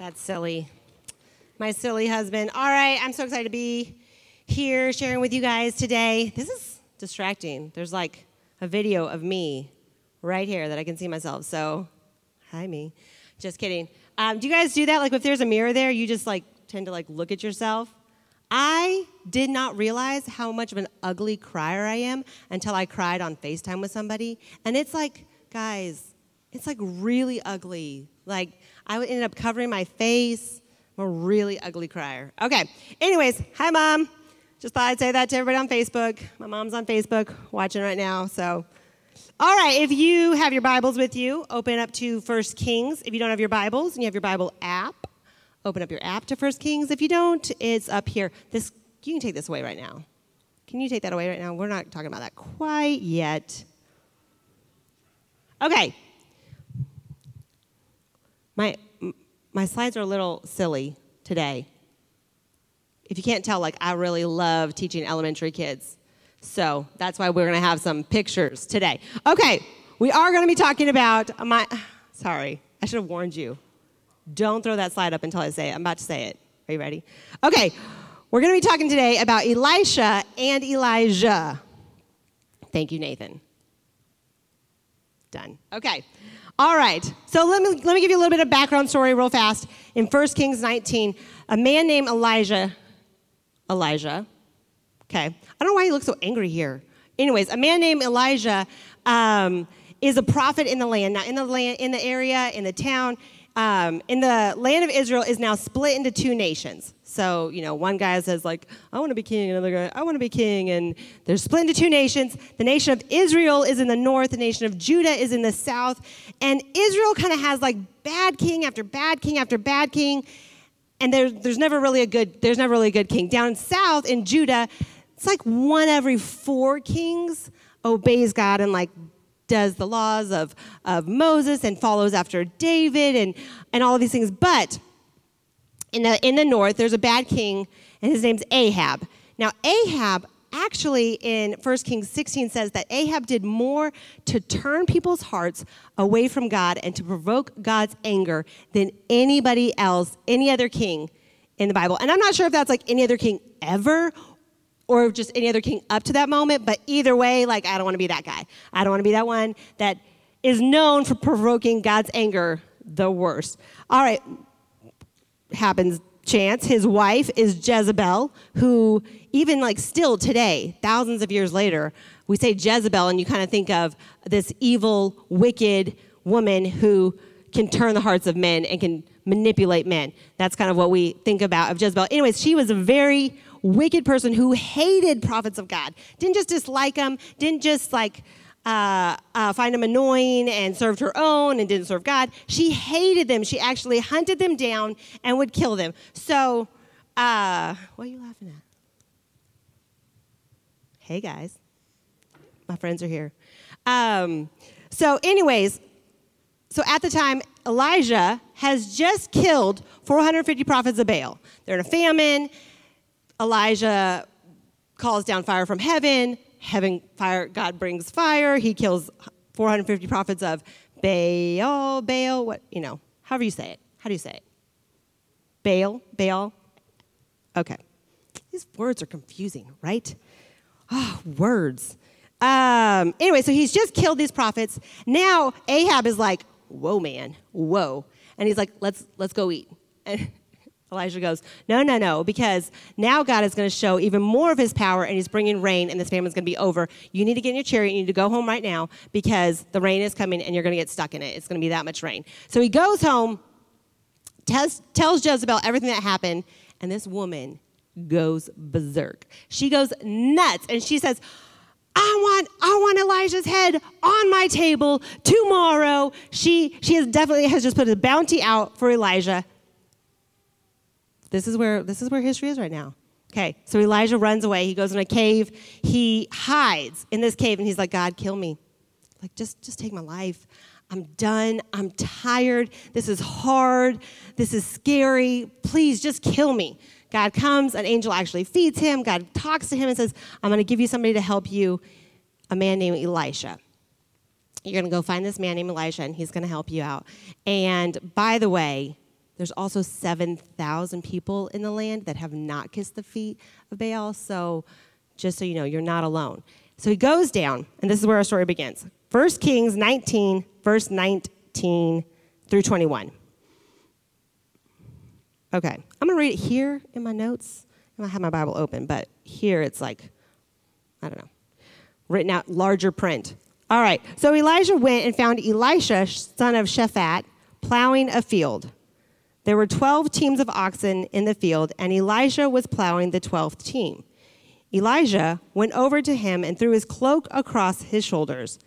That's silly. My silly husband. All right, I'm so excited to be here sharing with you guys today. This is distracting. There's like a video of me right here that I can see myself. So, hi, me. Just kidding. Um, do you guys do that? Like, if there's a mirror there, you just like tend to like look at yourself? I did not realize how much of an ugly crier I am until I cried on FaceTime with somebody. And it's like, guys, it's like really ugly. Like, I ended up covering my face. I'm a really ugly crier. Okay. Anyways, hi, mom. Just thought I'd say that to everybody on Facebook. My mom's on Facebook watching right now. So, all right, if you have your Bibles with you, open up to First Kings. If you don't have your Bibles and you have your Bible app, open up your app to First Kings. If you don't, it's up here. This you can take this away right now. Can you take that away right now? We're not talking about that quite yet. Okay, my, my slides are a little silly today. If you can't tell, like, I really love teaching elementary kids. So that's why we're going to have some pictures today. Okay, we are going to be talking about my. Sorry, I should have warned you. Don't throw that slide up until I say it. I'm about to say it. Are you ready? Okay, we're going to be talking today about Elisha and Elijah. Thank you, Nathan. Done. Okay. All right. So let me, let me give you a little bit of background story real fast. In 1 Kings 19, a man named Elijah, Elijah, okay, I don't know why he looks so angry here. Anyways, a man named Elijah um, is a prophet in the land. Now, in the land, in the area, in the town, um, in the land of Israel is now split into two nations. So, you know, one guy says, like, I want to be king, and another guy, I want to be king. And they're split into two nations. The nation of Israel is in the north, the nation of Judah is in the south. And Israel kind of has like bad king after bad king after bad king. And there, there's never really a good, there's never really a good king. Down south in Judah, it's like one every four kings obeys God and like does the laws of, of Moses and follows after David and, and all of these things. But in the, in the north, there's a bad king, and his name's Ahab. Now, Ahab actually in 1 Kings 16 says that Ahab did more to turn people's hearts away from God and to provoke God's anger than anybody else, any other king in the Bible. And I'm not sure if that's like any other king ever or just any other king up to that moment, but either way, like, I don't want to be that guy. I don't want to be that one that is known for provoking God's anger the worst. All right, happens chance. His wife is Jezebel, who even like still today, thousands of years later, we say Jezebel and you kind of think of this evil, wicked woman who can turn the hearts of men and can manipulate men. That's kind of what we think about of Jezebel. Anyways, she was a very wicked person who hated prophets of God. Didn't just dislike them, didn't just like uh, uh, find them annoying and served her own and didn't serve God. She hated them. She actually hunted them down and would kill them. So, uh, what are you laughing at? Hey, guys. My friends are here. Um, so, anyways, so at the time, Elijah has just killed 450 prophets of Baal. They're in a famine. Elijah calls down fire from heaven heaven fire god brings fire he kills 450 prophets of baal baal what you know however you say it. How do you say it? Baal baal? Okay. These words are confusing right? Oh words. Um, anyway so he's just killed these prophets. Now ahab is like whoa man. Whoa. And he's like let's let's go eat. And Elijah goes, No, no, no, because now God is going to show even more of his power and he's bringing rain and this famine's going to be over. You need to get in your chariot. You need to go home right now because the rain is coming and you're going to get stuck in it. It's going to be that much rain. So he goes home, tells, tells Jezebel everything that happened, and this woman goes berserk. She goes nuts and she says, I want, I want Elijah's head on my table tomorrow. She, she has definitely has just put a bounty out for Elijah this is where this is where history is right now. Okay, so Elijah runs away. He goes in a cave. He hides in this cave, and he's like, God, kill me. Like, just, just take my life. I'm done. I'm tired. This is hard. This is scary. Please just kill me. God comes, an angel actually feeds him. God talks to him and says, I'm going to give you somebody to help you, a man named Elisha. You're going to go find this man named Elisha, and he's going to help you out. And by the way, there's also 7,000 people in the land that have not kissed the feet of Baal. So just so you know, you're not alone. So he goes down, and this is where our story begins. 1 Kings 19, verse 19 through 21. Okay, I'm to read it here in my notes. I have my Bible open, but here it's like, I don't know, written out larger print. All right, so Elijah went and found Elisha, son of Shaphat, plowing a field. There were 12 teams of oxen in the field, and Elijah was plowing the 12th team. Elijah went over to him and threw his cloak across his shoulders.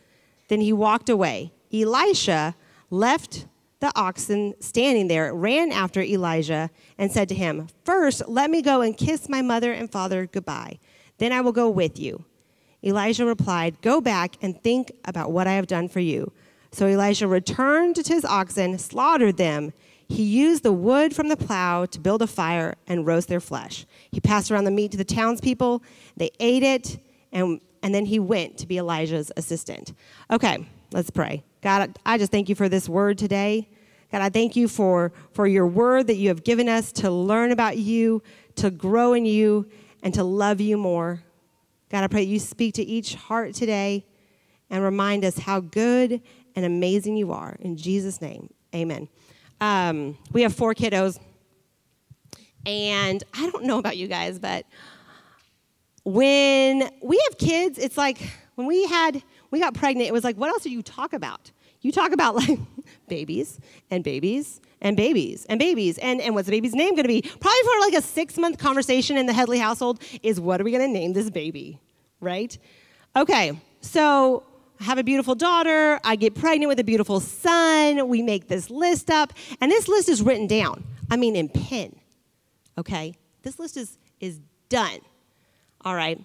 Then he walked away. Elisha left the oxen standing there, ran after Elijah, and said to him, First, let me go and kiss my mother and father goodbye. Then I will go with you. Elijah replied, Go back and think about what I have done for you. So Elisha returned to his oxen, slaughtered them. He used the wood from the plow to build a fire and roast their flesh. He passed around the meat to the townspeople. They ate it, and, and then he went to be Elijah's assistant. Okay, let's pray. God, I just thank you for this word today. God, I thank you for, for your word that you have given us to learn about you, to grow in you, and to love you more. God, I pray you speak to each heart today and remind us how good and amazing you are. In Jesus' name, amen. Um, we have four kiddos, and I don't know about you guys, but when we have kids, it's like when we had we got pregnant, it was like, what else do you talk about? You talk about like babies and babies and babies and babies and, and what's the baby's name going to be? Probably for like a six month conversation in the Headley household is what are we going to name this baby, right? Okay, so have a beautiful daughter. I get pregnant with a beautiful son. We make this list up, and this list is written down. I mean, in pen. Okay, this list is is done. All right.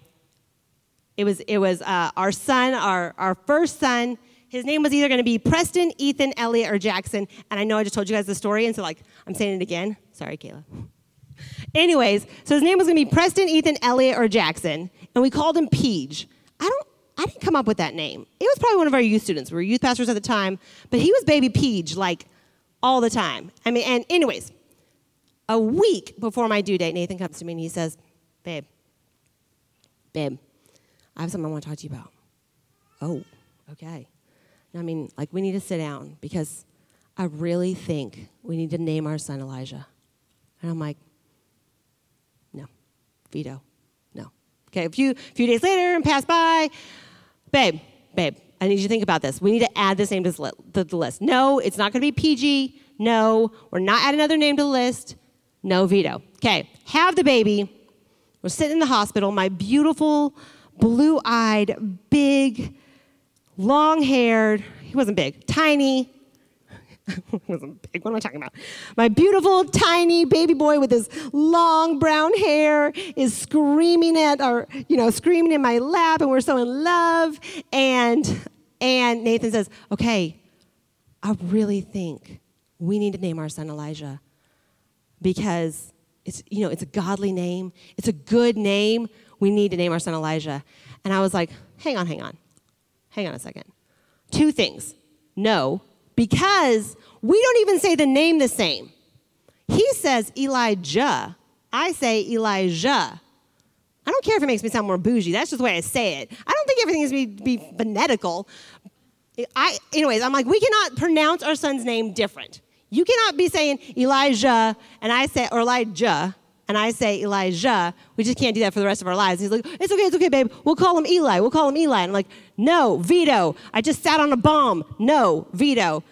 It was it was uh, our son, our our first son his name was either going to be Preston, Ethan, Elliot, or Jackson. And I know I just told you guys the story, and so like I'm saying it again. Sorry, Kayla. Anyways, so his name was going to be Preston, Ethan, Elliot, or Jackson, and we called him Peach. I don't. I didn't come up with that name. It was probably one of our youth students. We were youth pastors at the time, but he was baby Peach like all the time. I mean, and anyways, a week before my due date, Nathan comes to me and he says, "Babe, babe, I have something I want to talk to you about." Oh, okay. I mean, like, we need to sit down because I really think we need to name our son Elijah. And I'm like, no, veto, no. Okay, a few, few days later and pass by, babe, babe, I need you to think about this. We need to add this name to the list. No, it's not going to be PG. No, we're not adding another name to the list. No veto. Okay, have the baby. We're sitting in the hospital. My beautiful, blue eyed, big, long haired, he wasn't big, tiny, he wasn't big. What am I talking about? My beautiful, tiny baby boy with his long brown hair is screaming at, or you know, screaming in my lap, and we're so in love. And and Nathan says, "Okay, I really think we need to name our son Elijah because it's you know it's a godly name, it's a good name. We need to name our son Elijah." And I was like, "Hang on, hang on." hang on a second. Two things. No, because we don't even say the name the same. He says Elijah. I say Elijah. I don't care if it makes me sound more bougie. That's just the way I say it. I don't think everything needs to be, be phonetical. I, anyways, I'm like, we cannot pronounce our son's name different. You cannot be saying Elijah and I say, or Elijah, and I say Elijah, we just can't do that for the rest of our lives. He's like, it's okay, it's okay, babe. We'll call him Eli. We'll call him Eli. And I'm like, no, veto. I just sat on a bomb. No, veto.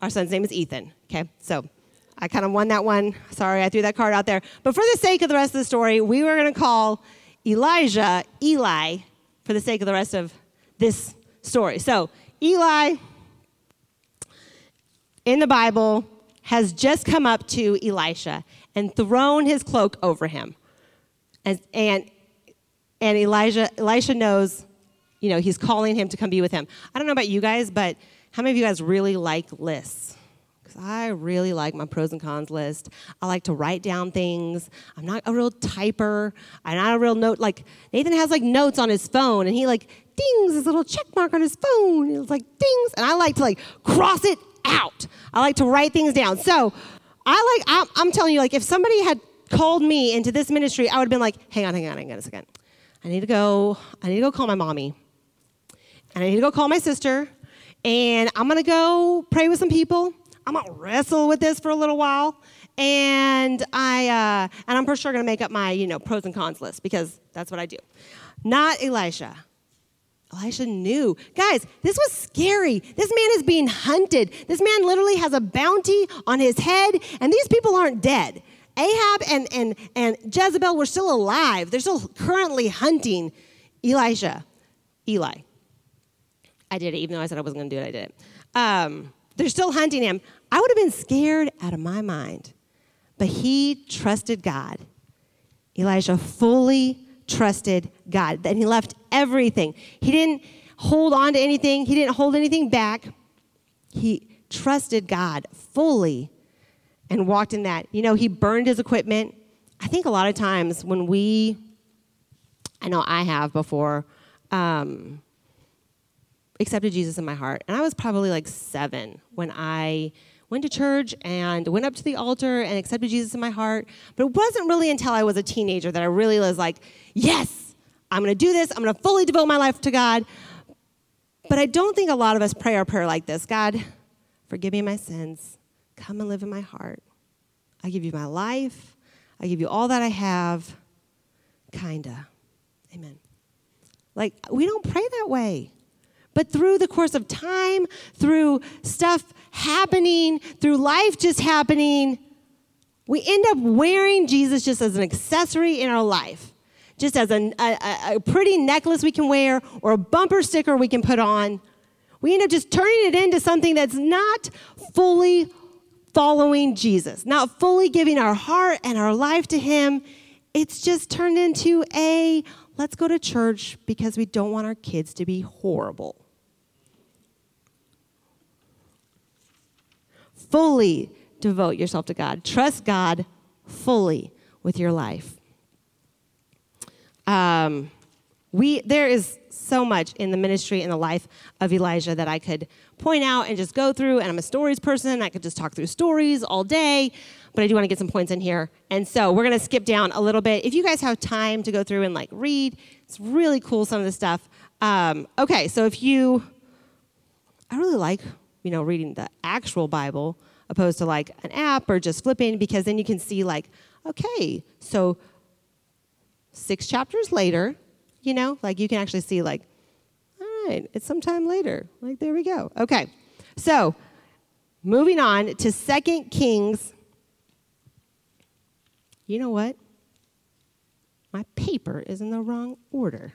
Our son's name is Ethan. Okay, so I kind of won that one. Sorry, I threw that card out there. But for the sake of the rest of the story, we were going to call Elijah Eli for the sake of the rest of this story. So, Eli in the Bible has just come up to Elisha and thrown his cloak over him. And, and, and Elijah, Elisha knows, you know, he's calling him to come be with him. I don't know about you guys, but how many of you guys really like lists? Because I really like my pros and cons list. I like to write down things. I'm not a real typer. I'm not a real note. Like Nathan has like notes on his phone, and he like dings his little check mark on his phone. It's like dings, and I like to like cross it out. I like to write things down. So I like, I'm, telling you, like, if somebody had called me into this ministry, I would have been like, hang on, hang on, hang on a second. I need to go, I need to go call my mommy. And I need to go call my sister. And I'm gonna go pray with some people. I'm gonna wrestle with this for a little while. And I uh, and I'm for sure gonna make up my, you know, pros and cons list because that's what I do. Not Elisha. Elisha knew. Guys, this was scary. This man is being hunted. This man literally has a bounty on his head, and these people aren't dead. Ahab and, and, and Jezebel were still alive. They're still currently hunting Elisha. Eli. I did it, even though I said I wasn't going to do it, I did it. Um, they're still hunting him. I would have been scared out of my mind. But he trusted God. Elijah fully trusted God. And he left everything. He didn't hold on to anything, he didn't hold anything back. He trusted God fully and walked in that. You know, he burned his equipment. I think a lot of times when we, I know I have before, um, accepted Jesus in my heart. And I was probably like seven when I went to church and went up to the altar and accepted Jesus in my heart. But it wasn't really until I was a teenager that I really was like, yes, I'm going to do this. I'm going to fully devote my life to God. But I don't think a lot of us pray our prayer like this God, forgive me my sins. Come and live in my heart. I give you my life. I give you all that I have. Kinda. Amen. Like, we don't pray that way. But through the course of time, through stuff happening, through life just happening, we end up wearing Jesus just as an accessory in our life, just as a, a, a pretty necklace we can wear or a bumper sticker we can put on. We end up just turning it into something that's not fully following Jesus, not fully giving our heart and our life to Him. It's just turned into a let's go to church because we don't want our kids to be horrible. Fully devote yourself to God. Trust God fully with your life. Um, we, there is so much in the ministry and the life of Elijah that I could point out and just go through. And I'm a stories person. I could just talk through stories all day, but I do want to get some points in here. And so we're going to skip down a little bit. If you guys have time to go through and like read, it's really cool, some of the stuff. Um, okay, so if you, I really like you know, reading the actual Bible opposed to like an app or just flipping because then you can see like, okay, so six chapters later, you know, like you can actually see like, all right, it's sometime later. Like there we go. Okay. So, moving on to Second Kings. You know what? My paper is in the wrong order.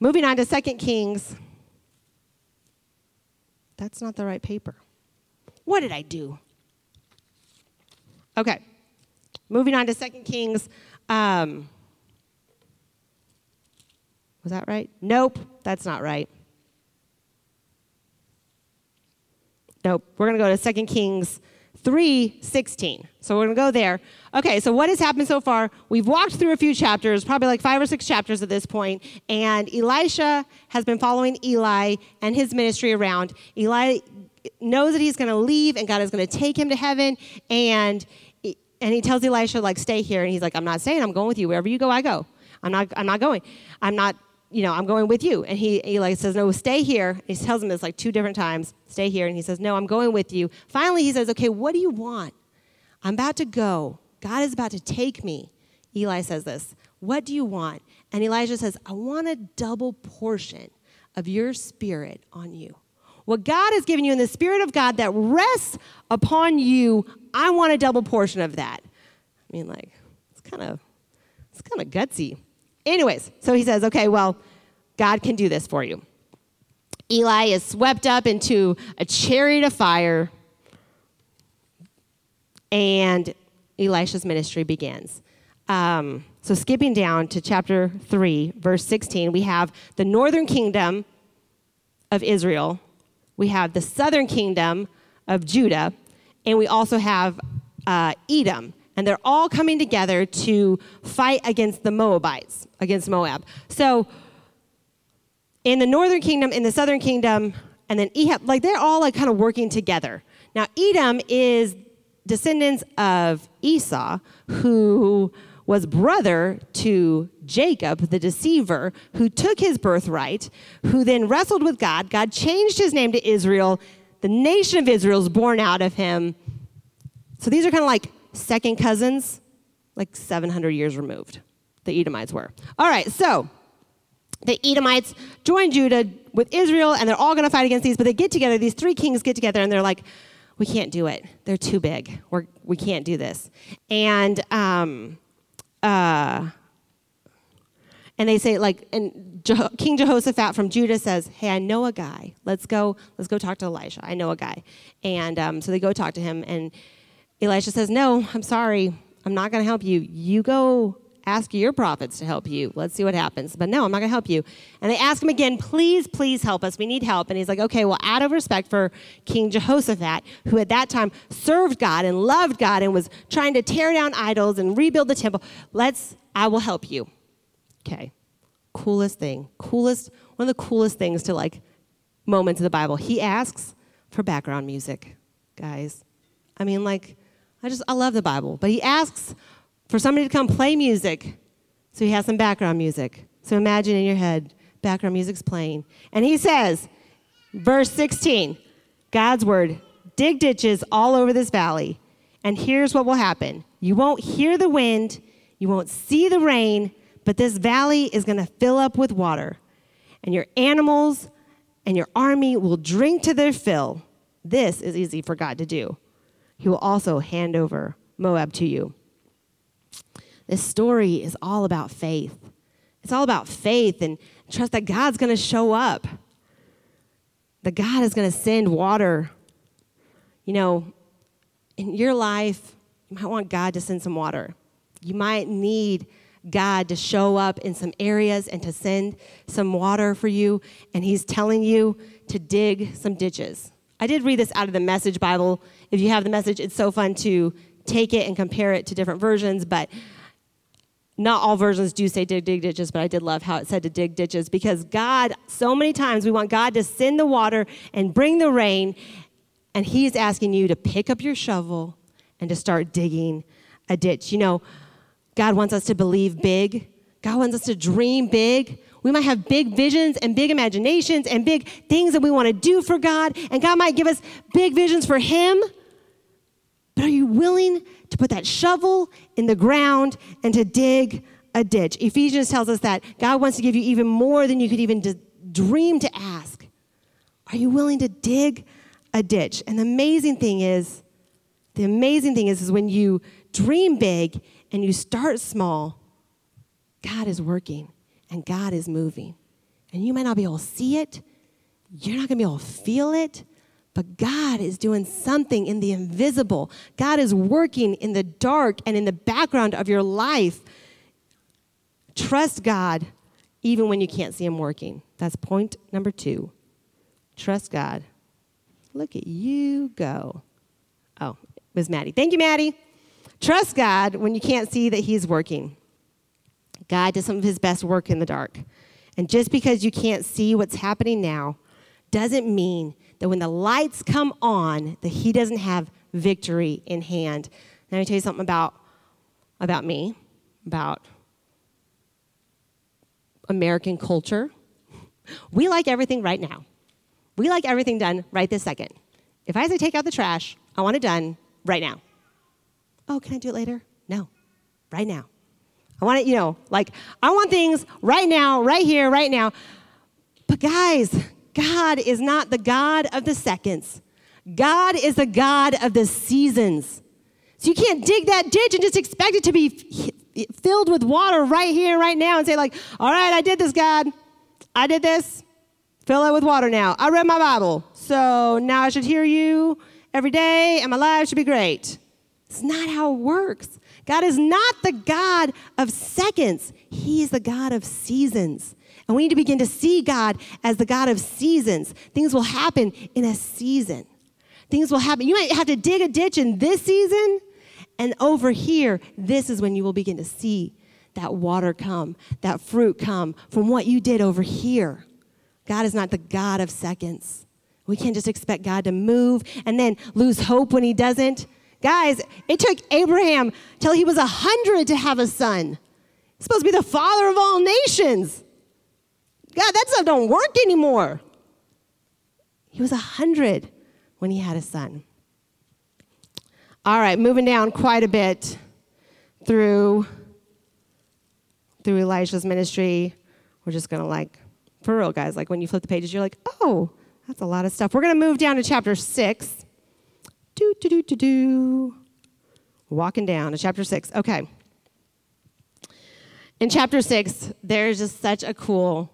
Moving on to Second Kings that's not the right paper. What did I do? Okay. Moving on to Second Kings. Um, was that right? Nope, that's not right. Nope. We're going to go to Second Kings 3:16. So we're going to go there. Okay, so what has happened so far? We've walked through a few chapters, probably like 5 or 6 chapters at this point, and Elisha has been following Eli and his ministry around. Eli knows that he's going to leave and God is going to take him to heaven and and he tells Elisha like stay here and he's like I'm not staying. I'm going with you. Wherever you go, I go. I'm not I'm not going. I'm not you know, I'm going with you. And he, like says, no, stay here. He tells him this like two different times, stay here. And he says, no, I'm going with you. Finally, he says, okay, what do you want? I'm about to go. God is about to take me. Eli says this, what do you want? And Elijah says, I want a double portion of your spirit on you. What God has given you in the spirit of God that rests upon you, I want a double portion of that. I mean, like, it's kind of, it's kind of gutsy. Anyways, so he says, okay, well, God can do this for you. Eli is swept up into a chariot of fire, and Elisha's ministry begins. Um, so, skipping down to chapter 3, verse 16, we have the northern kingdom of Israel, we have the southern kingdom of Judah, and we also have uh, Edom and they're all coming together to fight against the Moabites, against Moab. So in the northern kingdom, in the southern kingdom, and then Ehab, like they're all like kind of working together. Now Edom is descendants of Esau, who was brother to Jacob, the deceiver, who took his birthright, who then wrestled with God. God changed his name to Israel. The nation of Israel is born out of him. So these are kind of like second cousins, like 700 years removed. The Edomites were. All right, so the Edomites join Judah with Israel, and they're all going to fight against these, but they get together, these three kings get together, and they're like, we can't do it. They're too big. We're, we can't do this. And, um, uh, and they say, like, and Je- King Jehoshaphat from Judah says, hey, I know a guy. Let's go, let's go talk to Elisha. I know a guy. And um, so they go talk to him, and Elisha says, no, I'm sorry. I'm not going to help you. You go ask your prophets to help you. Let's see what happens. But no, I'm not going to help you. And they ask him again, please, please help us. We need help. And he's like, okay, well, out of respect for King Jehoshaphat, who at that time served God and loved God and was trying to tear down idols and rebuild the temple, let's, I will help you. Okay. Coolest thing. Coolest, one of the coolest things to like moments in the Bible. He asks for background music, guys. I mean, like, I just, I love the Bible. But he asks for somebody to come play music. So he has some background music. So imagine in your head, background music's playing. And he says, verse 16, God's word, dig ditches all over this valley. And here's what will happen you won't hear the wind, you won't see the rain, but this valley is going to fill up with water. And your animals and your army will drink to their fill. This is easy for God to do. He will also hand over Moab to you. This story is all about faith. It's all about faith and trust that God's going to show up, that God is going to send water. You know, in your life, you might want God to send some water. You might need God to show up in some areas and to send some water for you. And He's telling you to dig some ditches. I did read this out of the Message Bible. If you have the message, it's so fun to take it and compare it to different versions. But not all versions do say dig, dig ditches, but I did love how it said to dig ditches because God, so many times we want God to send the water and bring the rain, and He's asking you to pick up your shovel and to start digging a ditch. You know, God wants us to believe big, God wants us to dream big. We might have big visions and big imaginations and big things that we want to do for God, and God might give us big visions for Him. But are you willing to put that shovel in the ground and to dig a ditch? Ephesians tells us that God wants to give you even more than you could even dream to ask. Are you willing to dig a ditch? And the amazing thing is, the amazing thing is, is when you dream big and you start small, God is working and God is moving. And you might not be able to see it, you're not going to be able to feel it, but God is doing something in the invisible. God is working in the dark and in the background of your life. Trust God even when you can't see Him working. That's point number two. Trust God. Look at you go. Oh, it was Maddie. Thank you, Maddie. Trust God when you can't see that He's working. God does some of His best work in the dark. And just because you can't see what's happening now doesn't mean that when the lights come on, that he doesn't have victory in hand. Let me tell you something about, about me, about American culture. We like everything right now. We like everything done right this second. If I say take out the trash, I want it done right now. Oh, can I do it later? No, right now. I want it, you know, like I want things right now, right here, right now. But guys, God is not the God of the seconds. God is the God of the seasons. So you can't dig that ditch and just expect it to be filled with water right here, right now, and say, like, all right, I did this, God. I did this. Fill it with water now. I read my Bible. So now I should hear you every day, and my life should be great. It's not how it works. God is not the God of seconds, He is the God of seasons. And we need to begin to see God as the God of seasons. Things will happen in a season. Things will happen. You might have to dig a ditch in this season, and over here, this is when you will begin to see that water come, that fruit come from what you did over here. God is not the God of seconds. We can't just expect God to move and then lose hope when He doesn't. Guys, it took Abraham till he was 100 to have a son. He's supposed to be the father of all nations. God, that stuff don't work anymore. He was 100 when he had a son. All right, moving down quite a bit through through Elisha's ministry. We're just going to like for real guys, like when you flip the pages you're like, "Oh, that's a lot of stuff." We're going to move down to chapter 6. Do do do do do. Walking down to chapter 6. Okay. In chapter 6, there's just such a cool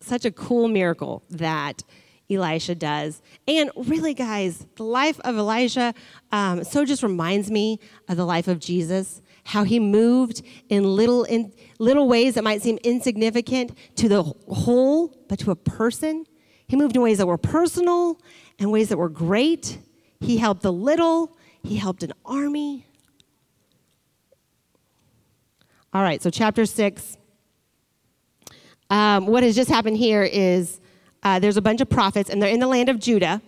such a cool miracle that Elisha does. And really, guys, the life of Elijah um, so just reminds me of the life of Jesus, how he moved in little, in little ways that might seem insignificant to the whole, but to a person. He moved in ways that were personal and ways that were great. He helped the little, he helped an army. All right, so chapter 6. Um, what has just happened here is uh, there's a bunch of prophets, and they're in the land of Judah.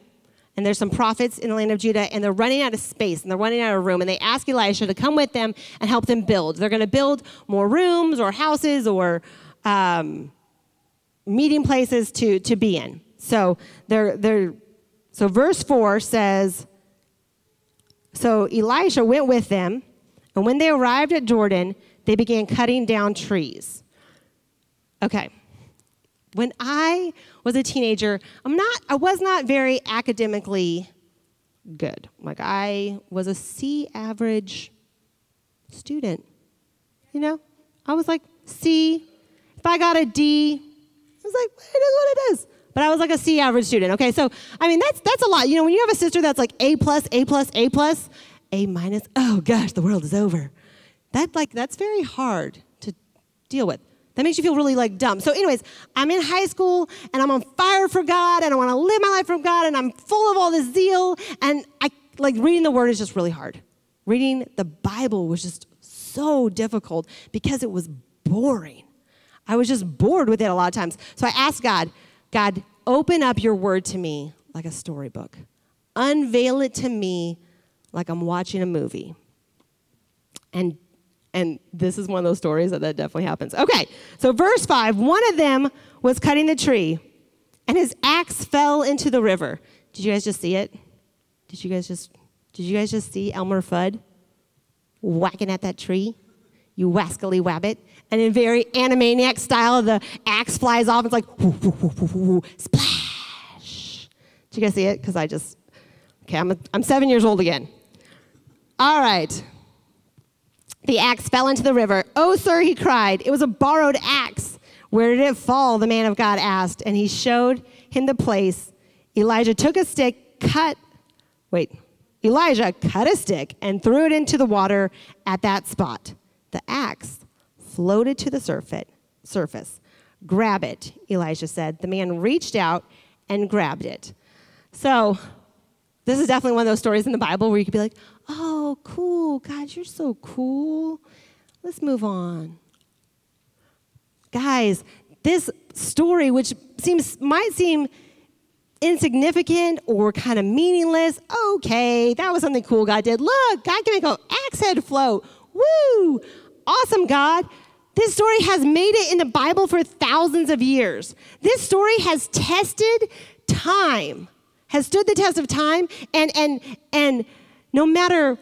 And there's some prophets in the land of Judah, and they're running out of space and they're running out of room. And they ask Elisha to come with them and help them build. They're going to build more rooms or houses or um, meeting places to, to be in. So they're, they're, so verse 4 says, So Elisha went with them, and when they arrived at Jordan, they began cutting down trees. Okay when I was a teenager, I'm not, I was not very academically good. Like I was a C average student. You know? I was like C. If I got a D, I was like, it is what it is. But I was like a C average student. Okay, so I mean that's that's a lot. You know, when you have a sister that's like A plus, A plus, A plus, A minus, oh gosh, the world is over. That like that's very hard to deal with. That makes you feel really like dumb. So, anyways, I'm in high school and I'm on fire for God and I want to live my life from God and I'm full of all this zeal. And I like reading the word is just really hard. Reading the Bible was just so difficult because it was boring. I was just bored with it a lot of times. So I asked God, God, open up your word to me like a storybook, unveil it to me like I'm watching a movie. And and this is one of those stories that, that definitely happens. Okay, so verse 5 one of them was cutting the tree, and his axe fell into the river. Did you guys just see it? Did you guys just did you guys just see Elmer Fudd whacking at that tree? You wascally wabbit. And in very animaniac style, the axe flies off. It's like splash. Did you guys see it? Because I just okay. I'm a, I'm seven years old again. All right. The axe fell into the river. Oh, sir, he cried. It was a borrowed axe. Where did it fall? The man of God asked. And he showed him the place. Elijah took a stick, cut, wait, Elijah cut a stick and threw it into the water at that spot. The axe floated to the surface. Grab it, Elijah said. The man reached out and grabbed it. So, this is definitely one of those stories in the Bible where you could be like, oh, cool. God, you're so cool. Let's move on. Guys, this story, which seems might seem insignificant or kind of meaningless, okay, that was something cool God did. Look, God can make an axe head float. Woo! Awesome, God. This story has made it in the Bible for thousands of years. This story has tested time, has stood the test of time, and and and no matter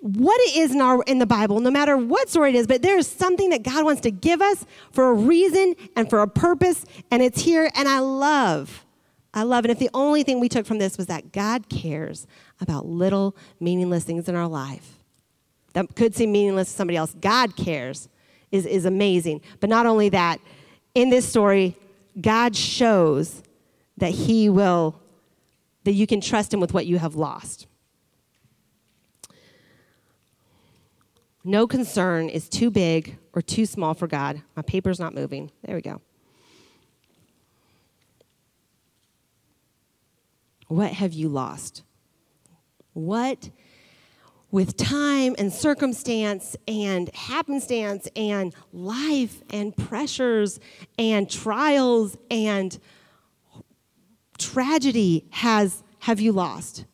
what it is in, our, in the Bible, no matter what story it is, but there is something that God wants to give us for a reason and for a purpose, and it's here, and I love, I love. And if the only thing we took from this was that God cares about little meaningless things in our life that could seem meaningless to somebody else, God cares is, is amazing. But not only that, in this story, God shows that He will, that you can trust Him with what you have lost. No concern is too big or too small for God. My paper's not moving. There we go. What have you lost? What, with time and circumstance and happenstance and life and pressures and trials and tragedy has have you lost?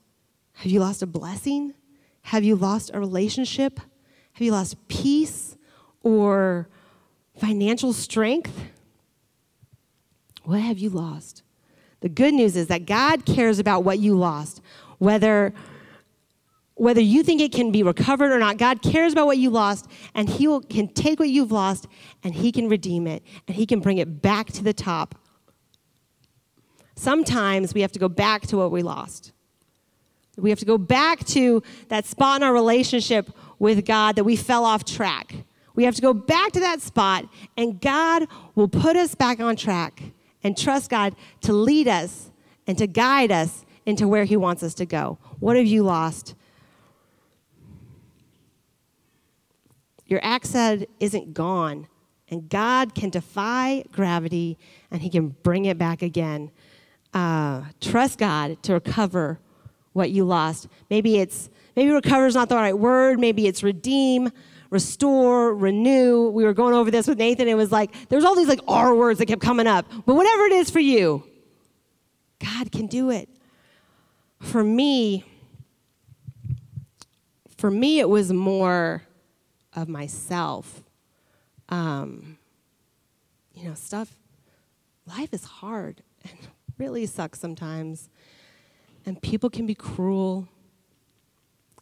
Have you lost a blessing? Have you lost a relationship? Have you lost peace or financial strength? What have you lost? The good news is that God cares about what you lost, whether whether you think it can be recovered or not, God cares about what you lost, and He will, can take what you've lost and He can redeem it, and He can bring it back to the top. Sometimes we have to go back to what we lost. We have to go back to that spot in our relationship with God that we fell off track. We have to go back to that spot, and God will put us back on track and trust God to lead us and to guide us into where He wants us to go. What have you lost? Your axe head isn't gone, and God can defy gravity and He can bring it back again. Uh, trust God to recover what you lost. Maybe it's maybe recover is not the right word. Maybe it's redeem, restore, renew. We were going over this with Nathan. It was like there's all these like R words that kept coming up. But whatever it is for you, God can do it. For me, for me, it was more of myself. Um, you know, stuff, life is hard and really sucks sometimes. And people can be cruel,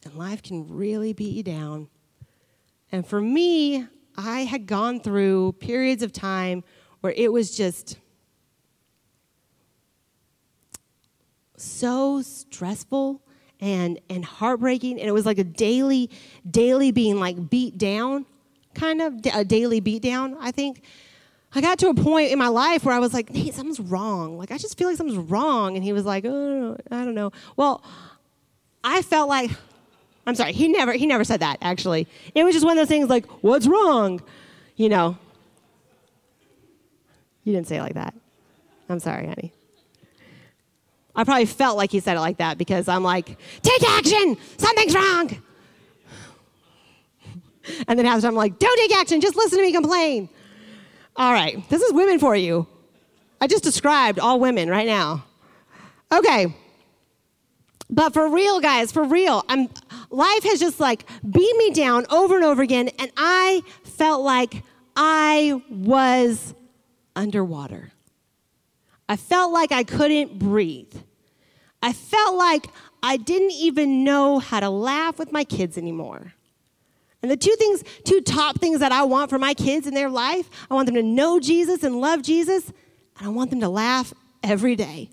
and life can really beat you down. And for me, I had gone through periods of time where it was just so stressful and and heartbreaking and it was like a daily daily being like beat down kind of a daily beat down i think. I got to a point in my life where i was like nate something's wrong. Like i just feel like something's wrong and he was like oh i don't know. Well i felt like i'm sorry he never he never said that actually. It was just one of those things like what's wrong? You know? You didn't say it like that. I'm sorry honey I probably felt like he said it like that because I'm like, take action, something's wrong. And then after I'm like, don't take action, just listen to me complain. All right, this is women for you. I just described all women right now. Okay. But for real, guys, for real, I'm, life has just like beat me down over and over again, and I felt like I was underwater. I felt like I couldn't breathe. I felt like I didn't even know how to laugh with my kids anymore. And the two things, two top things that I want for my kids in their life, I want them to know Jesus and love Jesus, and I want them to laugh every day.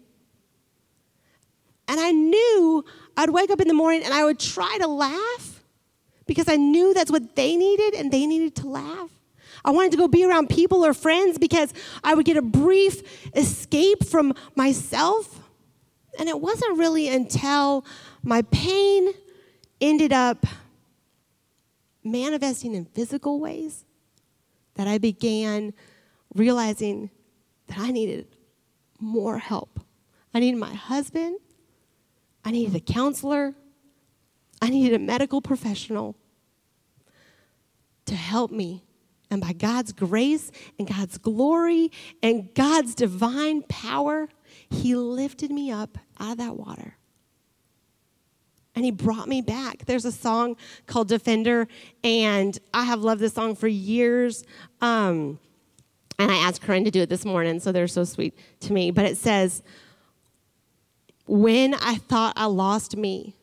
And I knew I'd wake up in the morning and I would try to laugh because I knew that's what they needed and they needed to laugh. I wanted to go be around people or friends because I would get a brief escape from myself. And it wasn't really until my pain ended up manifesting in physical ways that I began realizing that I needed more help. I needed my husband, I needed a counselor, I needed a medical professional to help me. And by God's grace and God's glory and God's divine power, He lifted me up out of that water. And he brought me back. There's a song called Defender, and I have loved this song for years. Um, and I asked Corinne to do it this morning, so they're so sweet to me. But it says, When I thought I lost me,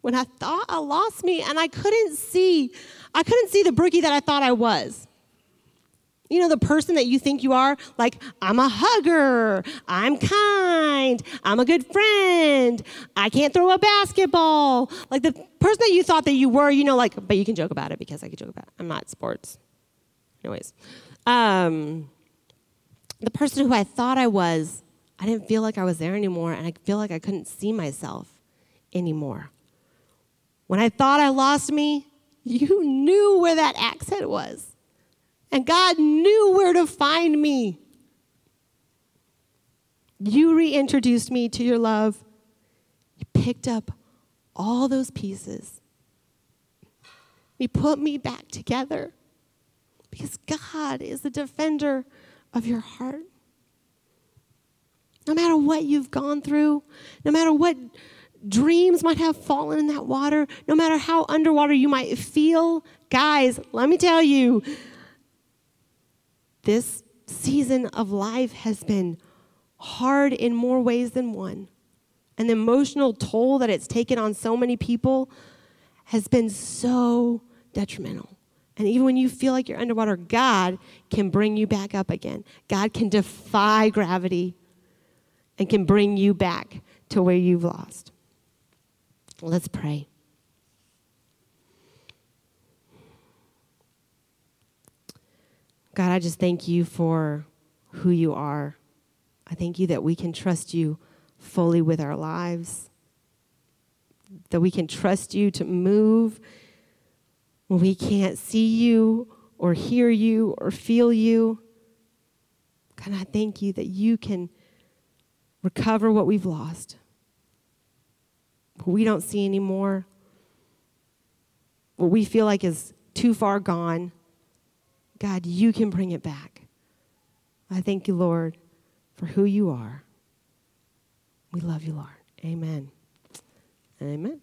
when I thought I lost me, and I couldn't see, I couldn't see the Brookie that I thought I was. You know, the person that you think you are, like, I'm a hugger, I'm kind, I'm a good friend, I can't throw a basketball. Like the person that you thought that you were, you know, like, but you can joke about it because I can joke about it. I'm not sports. Anyways, um, the person who I thought I was, I didn't feel like I was there anymore, and I feel like I couldn't see myself anymore. When I thought I lost me, you knew where that axe head was. And God knew where to find me. You reintroduced me to your love. You picked up all those pieces. You put me back together because God is the defender of your heart. No matter what you've gone through, no matter what dreams might have fallen in that water, no matter how underwater you might feel, guys, let me tell you, this season of life has been hard in more ways than one. And the emotional toll that it's taken on so many people has been so detrimental. And even when you feel like you're underwater, God can bring you back up again. God can defy gravity and can bring you back to where you've lost. Let's pray. God, I just thank you for who you are. I thank you that we can trust you fully with our lives, that we can trust you to move when we can't see you or hear you or feel you. God, I thank you that you can recover what we've lost, what we don't see anymore, what we feel like is too far gone. God, you can bring it back. I thank you, Lord, for who you are. We love you, Lord. Amen. Amen.